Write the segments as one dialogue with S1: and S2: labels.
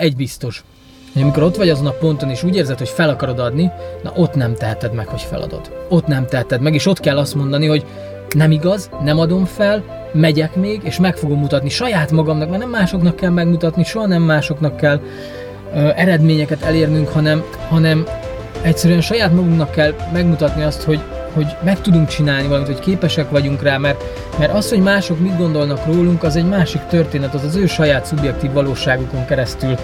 S1: egy biztos, hogy amikor ott vagy azon a ponton, és úgy érzed, hogy fel akarod adni, na ott nem teheted meg, hogy feladod. Ott nem teheted meg, és ott kell azt mondani, hogy nem igaz, nem adom fel, megyek még, és meg fogom mutatni saját magamnak, mert nem másoknak kell megmutatni, soha nem másoknak kell ö, eredményeket elérnünk, hanem, hanem egyszerűen saját magunknak kell megmutatni azt, hogy, hogy meg tudunk csinálni valamit, hogy képesek vagyunk rá, mert, mert az, hogy mások mit gondolnak rólunk, az egy másik történet, az az ő saját szubjektív valóságukon keresztül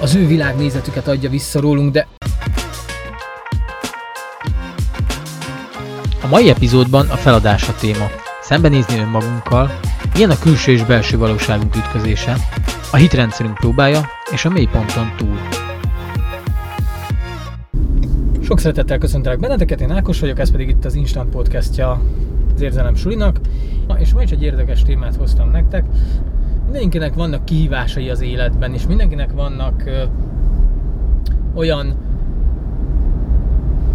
S1: az ő világnézetüket adja vissza rólunk, de
S2: A mai epizódban a feladás a téma. Szembenézni önmagunkkal, milyen a külső és belső valóságunk ütközése, a hitrendszerünk próbája és a mélyponton túl.
S1: Sok szeretettel köszöntelek benneteket, én Ákos vagyok, ez pedig itt az Instant Podcastja az Érzelem Sulinak, és ma is egy érdekes témát hoztam nektek. Mindenkinek vannak kihívásai az életben, és mindenkinek vannak ö, olyan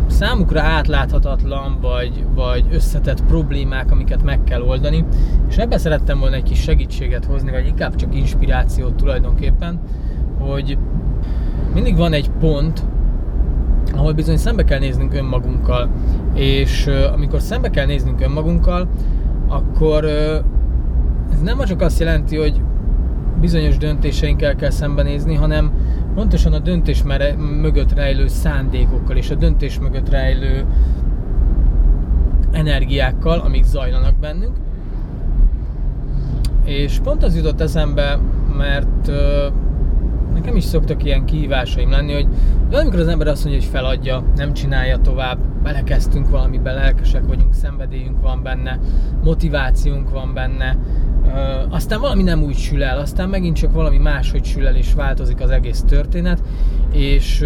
S1: számukra átláthatatlan, vagy, vagy összetett problémák, amiket meg kell oldani, és ebben szerettem volna egy kis segítséget hozni, vagy inkább csak inspirációt tulajdonképpen, hogy mindig van egy pont, ahol bizony szembe kell néznünk önmagunkkal, és amikor szembe kell néznünk önmagunkkal, akkor ez nem csak azt jelenti, hogy bizonyos döntéseinkkel kell szembenézni, hanem pontosan a döntés mögött rejlő szándékokkal és a döntés mögött rejlő energiákkal, amik zajlanak bennünk. És pont az jutott eszembe, mert nekem is szoktak ilyen kihívásaim lenni, hogy de amikor az ember azt mondja, hogy feladja, nem csinálja tovább, belekezdtünk valamibe, lelkesek vagyunk, szenvedélyünk van benne, motivációnk van benne, ö, aztán valami nem úgy sül el, aztán megint csak valami máshogy sül el, és változik az egész történet, és,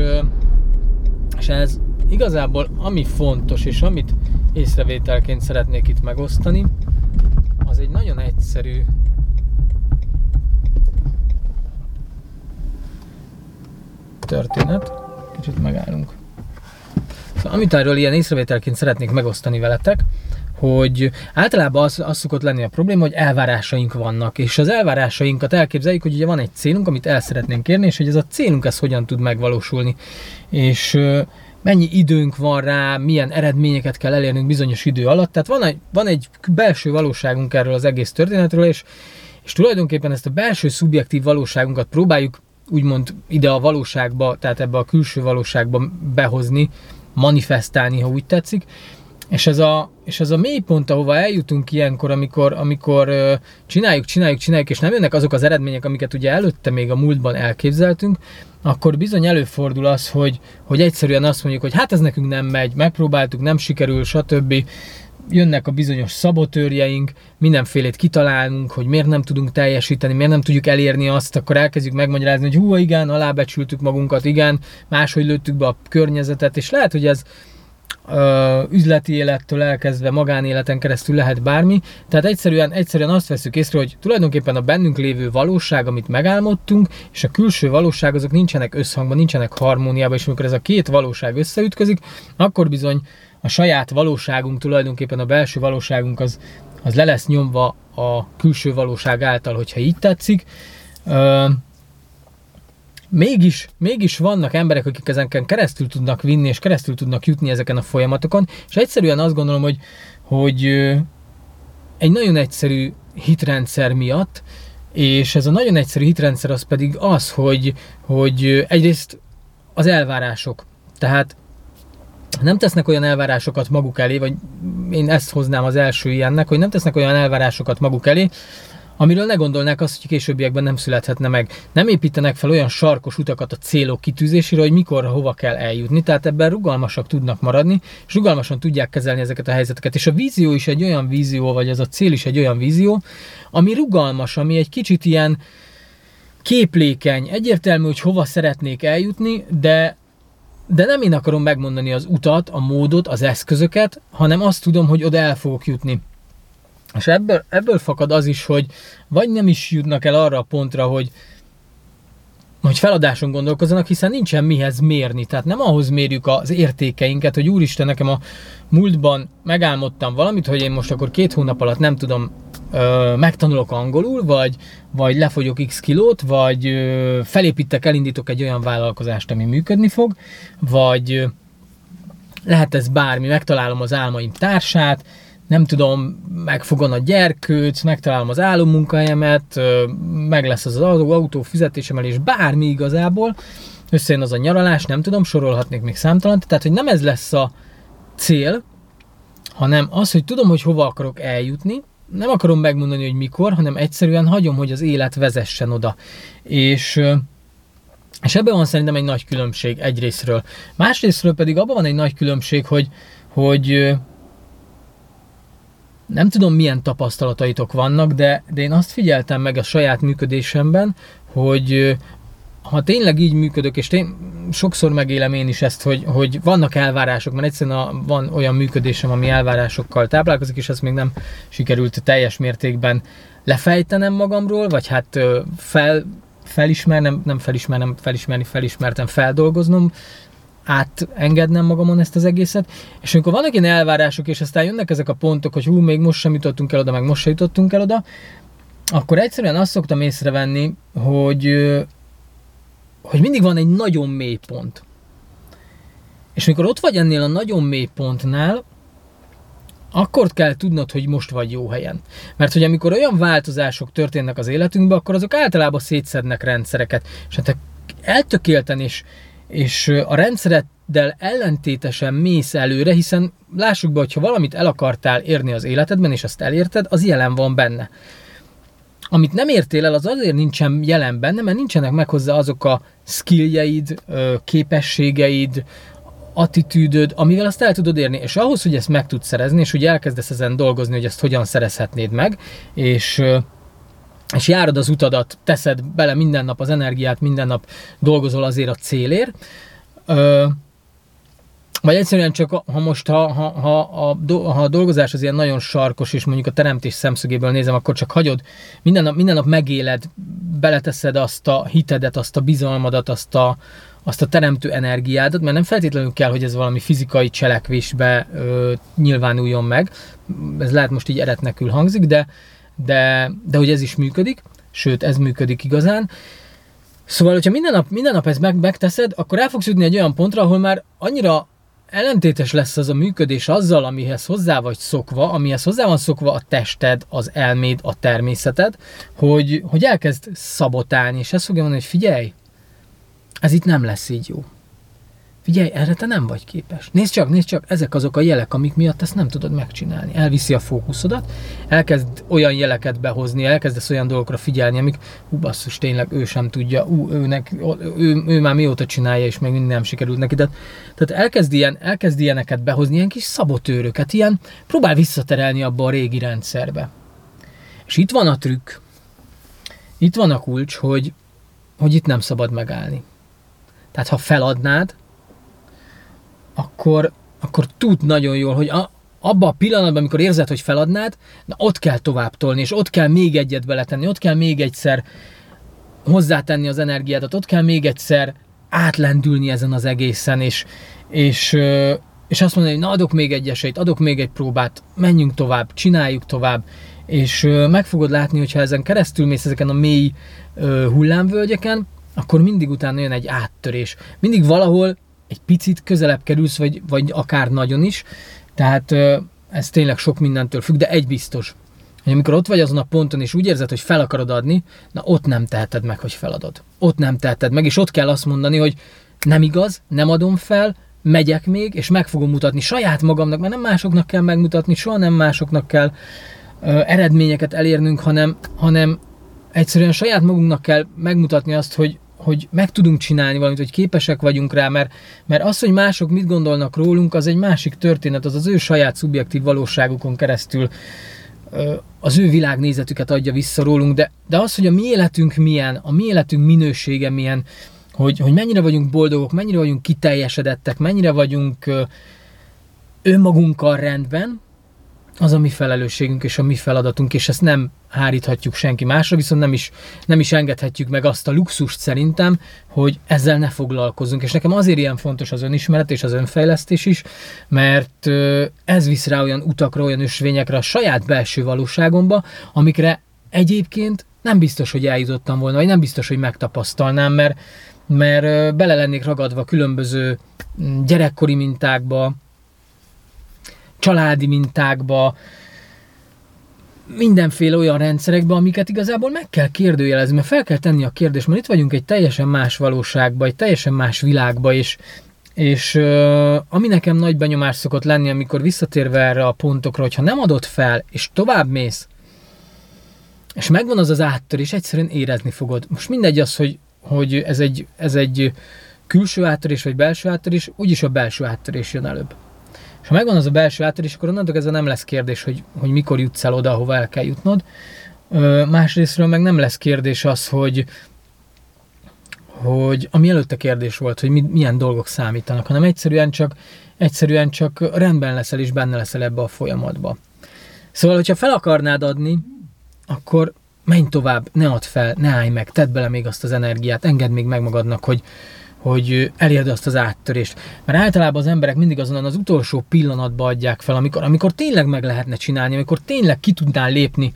S1: és ez igazából ami fontos, és amit észrevételként szeretnék itt megosztani, az egy nagyon egyszerű történet. Kicsit megállunk. Szóval, amit erről ilyen észrevételként szeretnék megosztani veletek, hogy általában az, az szokott lenni a probléma, hogy elvárásaink vannak, és az elvárásainkat elképzeljük, hogy ugye van egy célunk, amit el szeretnénk érni, és hogy ez a célunk ez hogyan tud megvalósulni. És mennyi időnk van rá, milyen eredményeket kell elérnünk bizonyos idő alatt. Tehát van egy, van egy belső valóságunk erről az egész történetről, és, és tulajdonképpen ezt a belső szubjektív valóságunkat próbáljuk úgymond ide a valóságba, tehát ebbe a külső valóságba behozni, manifestálni, ha úgy tetszik. És ez a, és ez a mélypont, ahova eljutunk ilyenkor, amikor, amikor csináljuk, csináljuk, csináljuk, és nem jönnek azok az eredmények, amiket ugye előtte még a múltban elképzeltünk, akkor bizony előfordul az, hogy, hogy egyszerűen azt mondjuk, hogy hát ez nekünk nem megy, megpróbáltuk, nem sikerül, stb jönnek a bizonyos szabotőrjeink, mindenfélét kitalálunk, hogy miért nem tudunk teljesíteni, miért nem tudjuk elérni azt, akkor elkezdjük megmagyarázni, hogy hú, igen, alábecsültük magunkat, igen, máshogy lőttük be a környezetet, és lehet, hogy ez ö, üzleti élettől elkezdve magánéleten keresztül lehet bármi. Tehát egyszerűen, egyszerűen azt veszük észre, hogy tulajdonképpen a bennünk lévő valóság, amit megálmodtunk, és a külső valóság, azok nincsenek összhangban, nincsenek harmóniában, és amikor ez a két valóság összeütközik, akkor bizony a saját valóságunk, tulajdonképpen a belső valóságunk az, az le lesz nyomva a külső valóság által, hogyha így tetszik. Ö, mégis, mégis vannak emberek, akik ezeken keresztül tudnak vinni, és keresztül tudnak jutni ezeken a folyamatokon, és egyszerűen azt gondolom, hogy, hogy egy nagyon egyszerű hitrendszer miatt, és ez a nagyon egyszerű hitrendszer az pedig az, hogy, hogy egyrészt az elvárások. Tehát nem tesznek olyan elvárásokat maguk elé, vagy én ezt hoznám az első ilyennek, hogy nem tesznek olyan elvárásokat maguk elé, amiről ne gondolnák azt, hogy későbbiekben nem születhetne meg. Nem építenek fel olyan sarkos utakat a célok kitűzésére, hogy mikor, hova kell eljutni, tehát ebben rugalmasak tudnak maradni, és rugalmasan tudják kezelni ezeket a helyzeteket. És a vízió is egy olyan vízió, vagy az a cél is egy olyan vízió, ami rugalmas, ami egy kicsit ilyen képlékeny, egyértelmű, hogy hova szeretnék eljutni, de de nem én akarom megmondani az utat, a módot, az eszközöket, hanem azt tudom, hogy oda el fogok jutni. És ebből, ebből fakad az is, hogy vagy nem is jutnak el arra a pontra, hogy, hogy feladáson gondolkozzanak, hiszen nincsen mihez mérni. Tehát nem ahhoz mérjük az értékeinket, hogy úristen, nekem a múltban megálmodtam valamit, hogy én most akkor két hónap alatt nem tudom ö, megtanulok angolul, vagy, vagy lefogyok x kilót, vagy ö, felépítek, elindítok egy olyan vállalkozást, ami működni fog, vagy ö, lehet ez bármi, megtalálom az álmaim társát, nem tudom, megfogom a gyerkőt, megtalálom az álommunkahelyemet, meg lesz az, autó fizetésemelés, bármi igazából, összejön az a nyaralás, nem tudom, sorolhatnék még számtalan, tehát hogy nem ez lesz a cél, hanem az, hogy tudom, hogy hova akarok eljutni, nem akarom megmondani, hogy mikor, hanem egyszerűen hagyom, hogy az élet vezessen oda. És, és ebben van szerintem egy nagy különbség egyrésztről. Másrésztről pedig abban van egy nagy különbség, hogy, hogy nem tudom, milyen tapasztalataitok vannak, de, de én azt figyeltem meg a saját működésemben, hogy ha tényleg így működök, és tény, sokszor megélem én is ezt, hogy, hogy vannak elvárások, mert egyszerűen a, van olyan működésem, ami elvárásokkal táplálkozik, és ezt még nem sikerült teljes mértékben lefejtenem magamról, vagy hát fel, felismernem, nem felismernem, felismerni, felismertem, feldolgoznom, átengednem magamon ezt az egészet, és amikor vannak ilyen elvárások, és aztán jönnek ezek a pontok, hogy hú, még most sem jutottunk el oda, meg most sem jutottunk el oda, akkor egyszerűen azt szoktam észrevenni, hogy hogy mindig van egy nagyon mély pont. És amikor ott vagy ennél a nagyon mély pontnál, akkor kell tudnod, hogy most vagy jó helyen. Mert hogy amikor olyan változások történnek az életünkben, akkor azok általában szétszednek rendszereket. És hát te eltökélten és, és a rendszereddel ellentétesen mész előre, hiszen lássuk be, hogy ha valamit el akartál érni az életedben, és azt elérted, az jelen van benne amit nem értél el, az azért nincsen jelen benne, mert nincsenek meg hozzá azok a skilljeid, képességeid, attitűdöd, amivel azt el tudod érni. És ahhoz, hogy ezt meg tudsz szerezni, és hogy elkezdesz ezen dolgozni, hogy ezt hogyan szerezhetnéd meg, és és járod az utadat, teszed bele minden nap az energiát, minden nap dolgozol azért a célért, vagy egyszerűen csak, ha most ha, ha, ha, a, ha a dolgozás az ilyen nagyon sarkos, és mondjuk a teremtés szemszögéből nézem, akkor csak hagyod, minden nap, minden nap megéled, beleteszed azt a hitedet, azt a bizalmadat, azt a, azt a teremtő energiádat, mert nem feltétlenül kell, hogy ez valami fizikai cselekvésbe ö, nyilvánuljon meg. Ez lehet most így eretnekül hangzik, de, de, de hogy ez is működik, sőt, ez működik igazán. Szóval, hogyha minden nap, minden nap ezt meg, megteszed, akkor el fogsz jutni egy olyan pontra, ahol már annyira ellentétes lesz az a működés azzal, amihez hozzá vagy szokva, amihez hozzá van szokva a tested, az elméd, a természeted, hogy, hogy elkezd szabotálni, és ezt fogja mondani, hogy figyelj, ez itt nem lesz így jó. Figyelj, erre te nem vagy képes. Nézd csak, nézd csak, ezek azok a jelek, amik miatt ezt nem tudod megcsinálni. Elviszi a fókuszodat, elkezd olyan jeleket behozni, elkezdesz olyan dolgokra figyelni, amik, hú basszus, tényleg ő sem tudja, ú, őnek, ő, ő, már mióta csinálja, és még minden nem sikerült neki. De, tehát elkezd, ilyen, elkezd ilyeneket behozni, ilyen kis szabotőröket, ilyen, próbál visszaterelni abba a régi rendszerbe. És itt van a trükk, itt van a kulcs, hogy, hogy itt nem szabad megállni. Tehát ha feladnád, akkor, akkor tud nagyon jól, hogy a, abban a pillanatban, amikor érzed, hogy feladnád, na ott kell tovább tolni, és ott kell még egyet beletenni, ott kell még egyszer hozzátenni az energiádat, ott kell még egyszer átlendülni ezen az egészen, és, és, és azt mondani, hogy na adok még egy esélyt, adok még egy próbát, menjünk tovább, csináljuk tovább, és meg fogod látni, hogyha ezen keresztül mész ezeken a mély hullámvölgyeken, akkor mindig utána jön egy áttörés. Mindig valahol egy picit közelebb kerülsz, vagy, vagy akár nagyon is. Tehát ez tényleg sok mindentől függ, de egy biztos, hogy amikor ott vagy azon a ponton, és úgy érzed, hogy fel akarod adni, na ott nem teheted meg, hogy feladod. Ott nem teheted meg, és ott kell azt mondani, hogy nem igaz, nem adom fel, megyek még, és meg fogom mutatni saját magamnak, mert nem másoknak kell megmutatni, soha nem másoknak kell ö, eredményeket elérnünk, hanem, hanem egyszerűen saját magunknak kell megmutatni azt, hogy hogy meg tudunk csinálni valamit, hogy képesek vagyunk rá, mert, mert az, hogy mások mit gondolnak rólunk, az egy másik történet, az az ő saját szubjektív valóságukon keresztül az ő világnézetüket adja vissza rólunk, de, de az, hogy a mi életünk milyen, a mi életünk minősége milyen, hogy, hogy mennyire vagyunk boldogok, mennyire vagyunk kiteljesedettek, mennyire vagyunk önmagunkkal rendben, az a mi felelősségünk és a mi feladatunk, és ezt nem háríthatjuk senki másra, viszont nem is, nem is engedhetjük meg azt a luxust szerintem, hogy ezzel ne foglalkozzunk. És nekem azért ilyen fontos az önismeret és az önfejlesztés is, mert ez visz rá olyan utakra, olyan ösvényekre a saját belső valóságomba, amikre egyébként nem biztos, hogy eljutottam volna, vagy nem biztos, hogy megtapasztalnám, mert, mert bele lennék ragadva különböző mm, gyerekkori mintákba, családi mintákba, mindenféle olyan rendszerekbe, amiket igazából meg kell kérdőjelezni, mert fel kell tenni a kérdést, mert itt vagyunk egy teljesen más valóságba, egy teljesen más világba, és, és ami nekem nagy benyomás szokott lenni, amikor visszatérve erre a pontokra, hogyha nem adod fel, és tovább mész, és megvan az az áttörés, egyszerűen érezni fogod. Most mindegy az, hogy, hogy ez, egy, ez egy külső áttörés, vagy belső áttörés, úgyis a belső áttörés jön előbb. És ha megvan az a belső áttörés, akkor onnantól ez nem lesz kérdés, hogy, hogy mikor jutsz el oda, ahova el kell jutnod. Másrésztről meg nem lesz kérdés az, hogy, hogy ami előtte kérdés volt, hogy mi, milyen dolgok számítanak, hanem egyszerűen csak, egyszerűen csak rendben leszel és benne leszel ebbe a folyamatba. Szóval, hogyha fel akarnád adni, akkor menj tovább, ne add fel, ne állj meg, tedd bele még azt az energiát, engedd még meg magadnak, hogy, hogy elérd azt az áttörést. Mert általában az emberek mindig azon az utolsó pillanatban adják fel, amikor, amikor tényleg meg lehetne csinálni, amikor tényleg ki tudnál lépni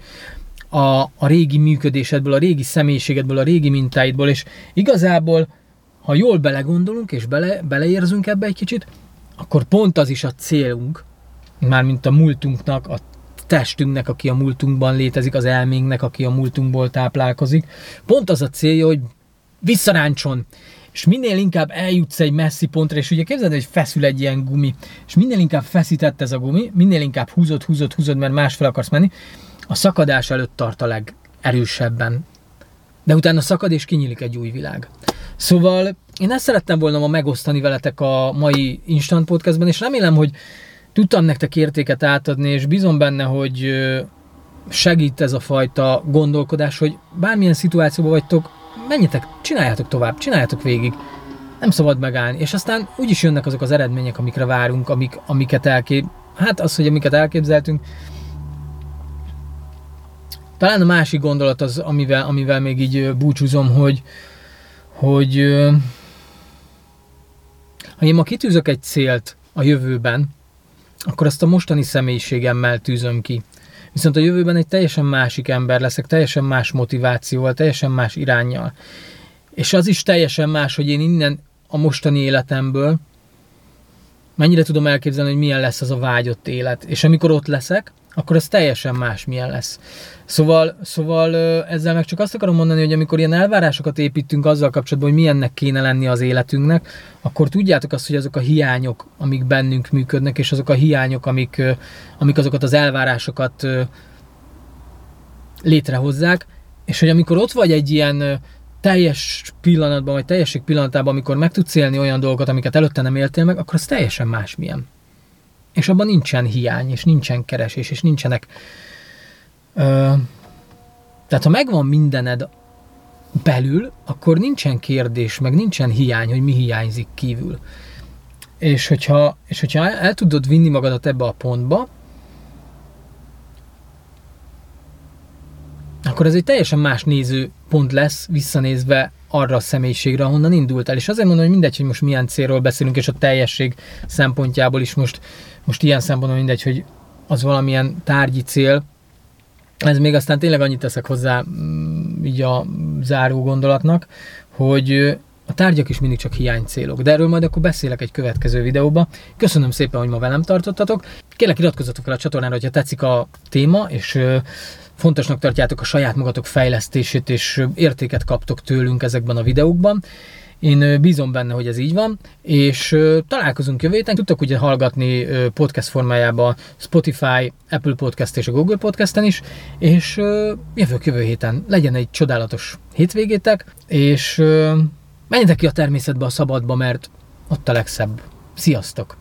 S1: a, a régi működésedből, a régi személyiségedből, a régi mintáidból, és igazából, ha jól belegondolunk, és bele, beleérzünk ebbe egy kicsit, akkor pont az is a célunk, mármint a múltunknak, a testünknek, aki a múltunkban létezik, az elménknek, aki a múltunkból táplálkozik. Pont az a célja, hogy visszaráncson, és minél inkább eljutsz egy messzi pontra, és ugye képzeld, hogy feszül egy ilyen gumi, és minél inkább feszített ez a gumi, minél inkább húzod, húzod, húzod, mert másfel akarsz menni, a szakadás előtt tart a legerősebben. De utána szakad, és kinyílik egy új világ. Szóval én ezt szerettem volna ma megosztani veletek a mai Instant Podcastben, és remélem, hogy tudtam nektek értéket átadni, és bízom benne, hogy segít ez a fajta gondolkodás, hogy bármilyen szituációban vagytok, menjetek, csináljátok tovább, csináljátok végig. Nem szabad megállni. És aztán úgyis jönnek azok az eredmények, amikre várunk, amik, amiket elkép... Hát az, hogy amiket elképzeltünk. Talán a másik gondolat az, amivel, amivel még így búcsúzom, hogy, hogy ha én ma kitűzök egy célt a jövőben, akkor azt a mostani személyiségemmel tűzöm ki. Viszont a jövőben egy teljesen másik ember leszek, teljesen más motivációval, teljesen más irányjal. És az is teljesen más, hogy én innen a mostani életemből mennyire tudom elképzelni, hogy milyen lesz az a vágyott élet. És amikor ott leszek, akkor ez teljesen más milyen lesz. Szóval, szóval ezzel meg csak azt akarom mondani, hogy amikor ilyen elvárásokat építünk azzal kapcsolatban, hogy milyennek kéne lenni az életünknek, akkor tudjátok azt, hogy azok a hiányok, amik bennünk működnek, és azok a hiányok, amik, amik azokat az elvárásokat létrehozzák, és hogy amikor ott vagy egy ilyen teljes pillanatban, vagy teljesség pillanatában, amikor meg tudsz élni olyan dolgokat, amiket előtte nem éltél meg, akkor az teljesen másmilyen. És abban nincsen hiány, és nincsen keresés, és nincsenek... Ö, tehát ha megvan mindened belül, akkor nincsen kérdés, meg nincsen hiány, hogy mi hiányzik kívül. És hogyha, és hogyha el, tudod vinni magadat ebbe a pontba, akkor ez egy teljesen más nézőpont lesz, visszanézve arra a személyiségre, ahonnan indultál. És azért mondom, hogy mindegy, hogy most milyen célról beszélünk, és a teljesség szempontjából is most, most ilyen szempontból mindegy, hogy az valamilyen tárgyi cél. Ez még aztán tényleg annyit teszek hozzá mm, így a záró gondolatnak, hogy a tárgyak is mindig csak hiány célok, de erről majd akkor beszélek egy következő videóba. Köszönöm szépen, hogy ma velem tartottatok. Kérlek iratkozzatok fel a csatornára, hogyha tetszik a téma, és fontosnak tartjátok a saját magatok fejlesztését, és értéket kaptok tőlünk ezekben a videókban. Én bízom benne, hogy ez így van, és találkozunk jövő héten. Tudtok ugye hallgatni podcast formájában Spotify, Apple Podcast és a Google Podcasten is, és jövök jövő héten. Legyen egy csodálatos hétvégétek, és menjetek ki a természetbe, a szabadba, mert ott a legszebb. Sziasztok!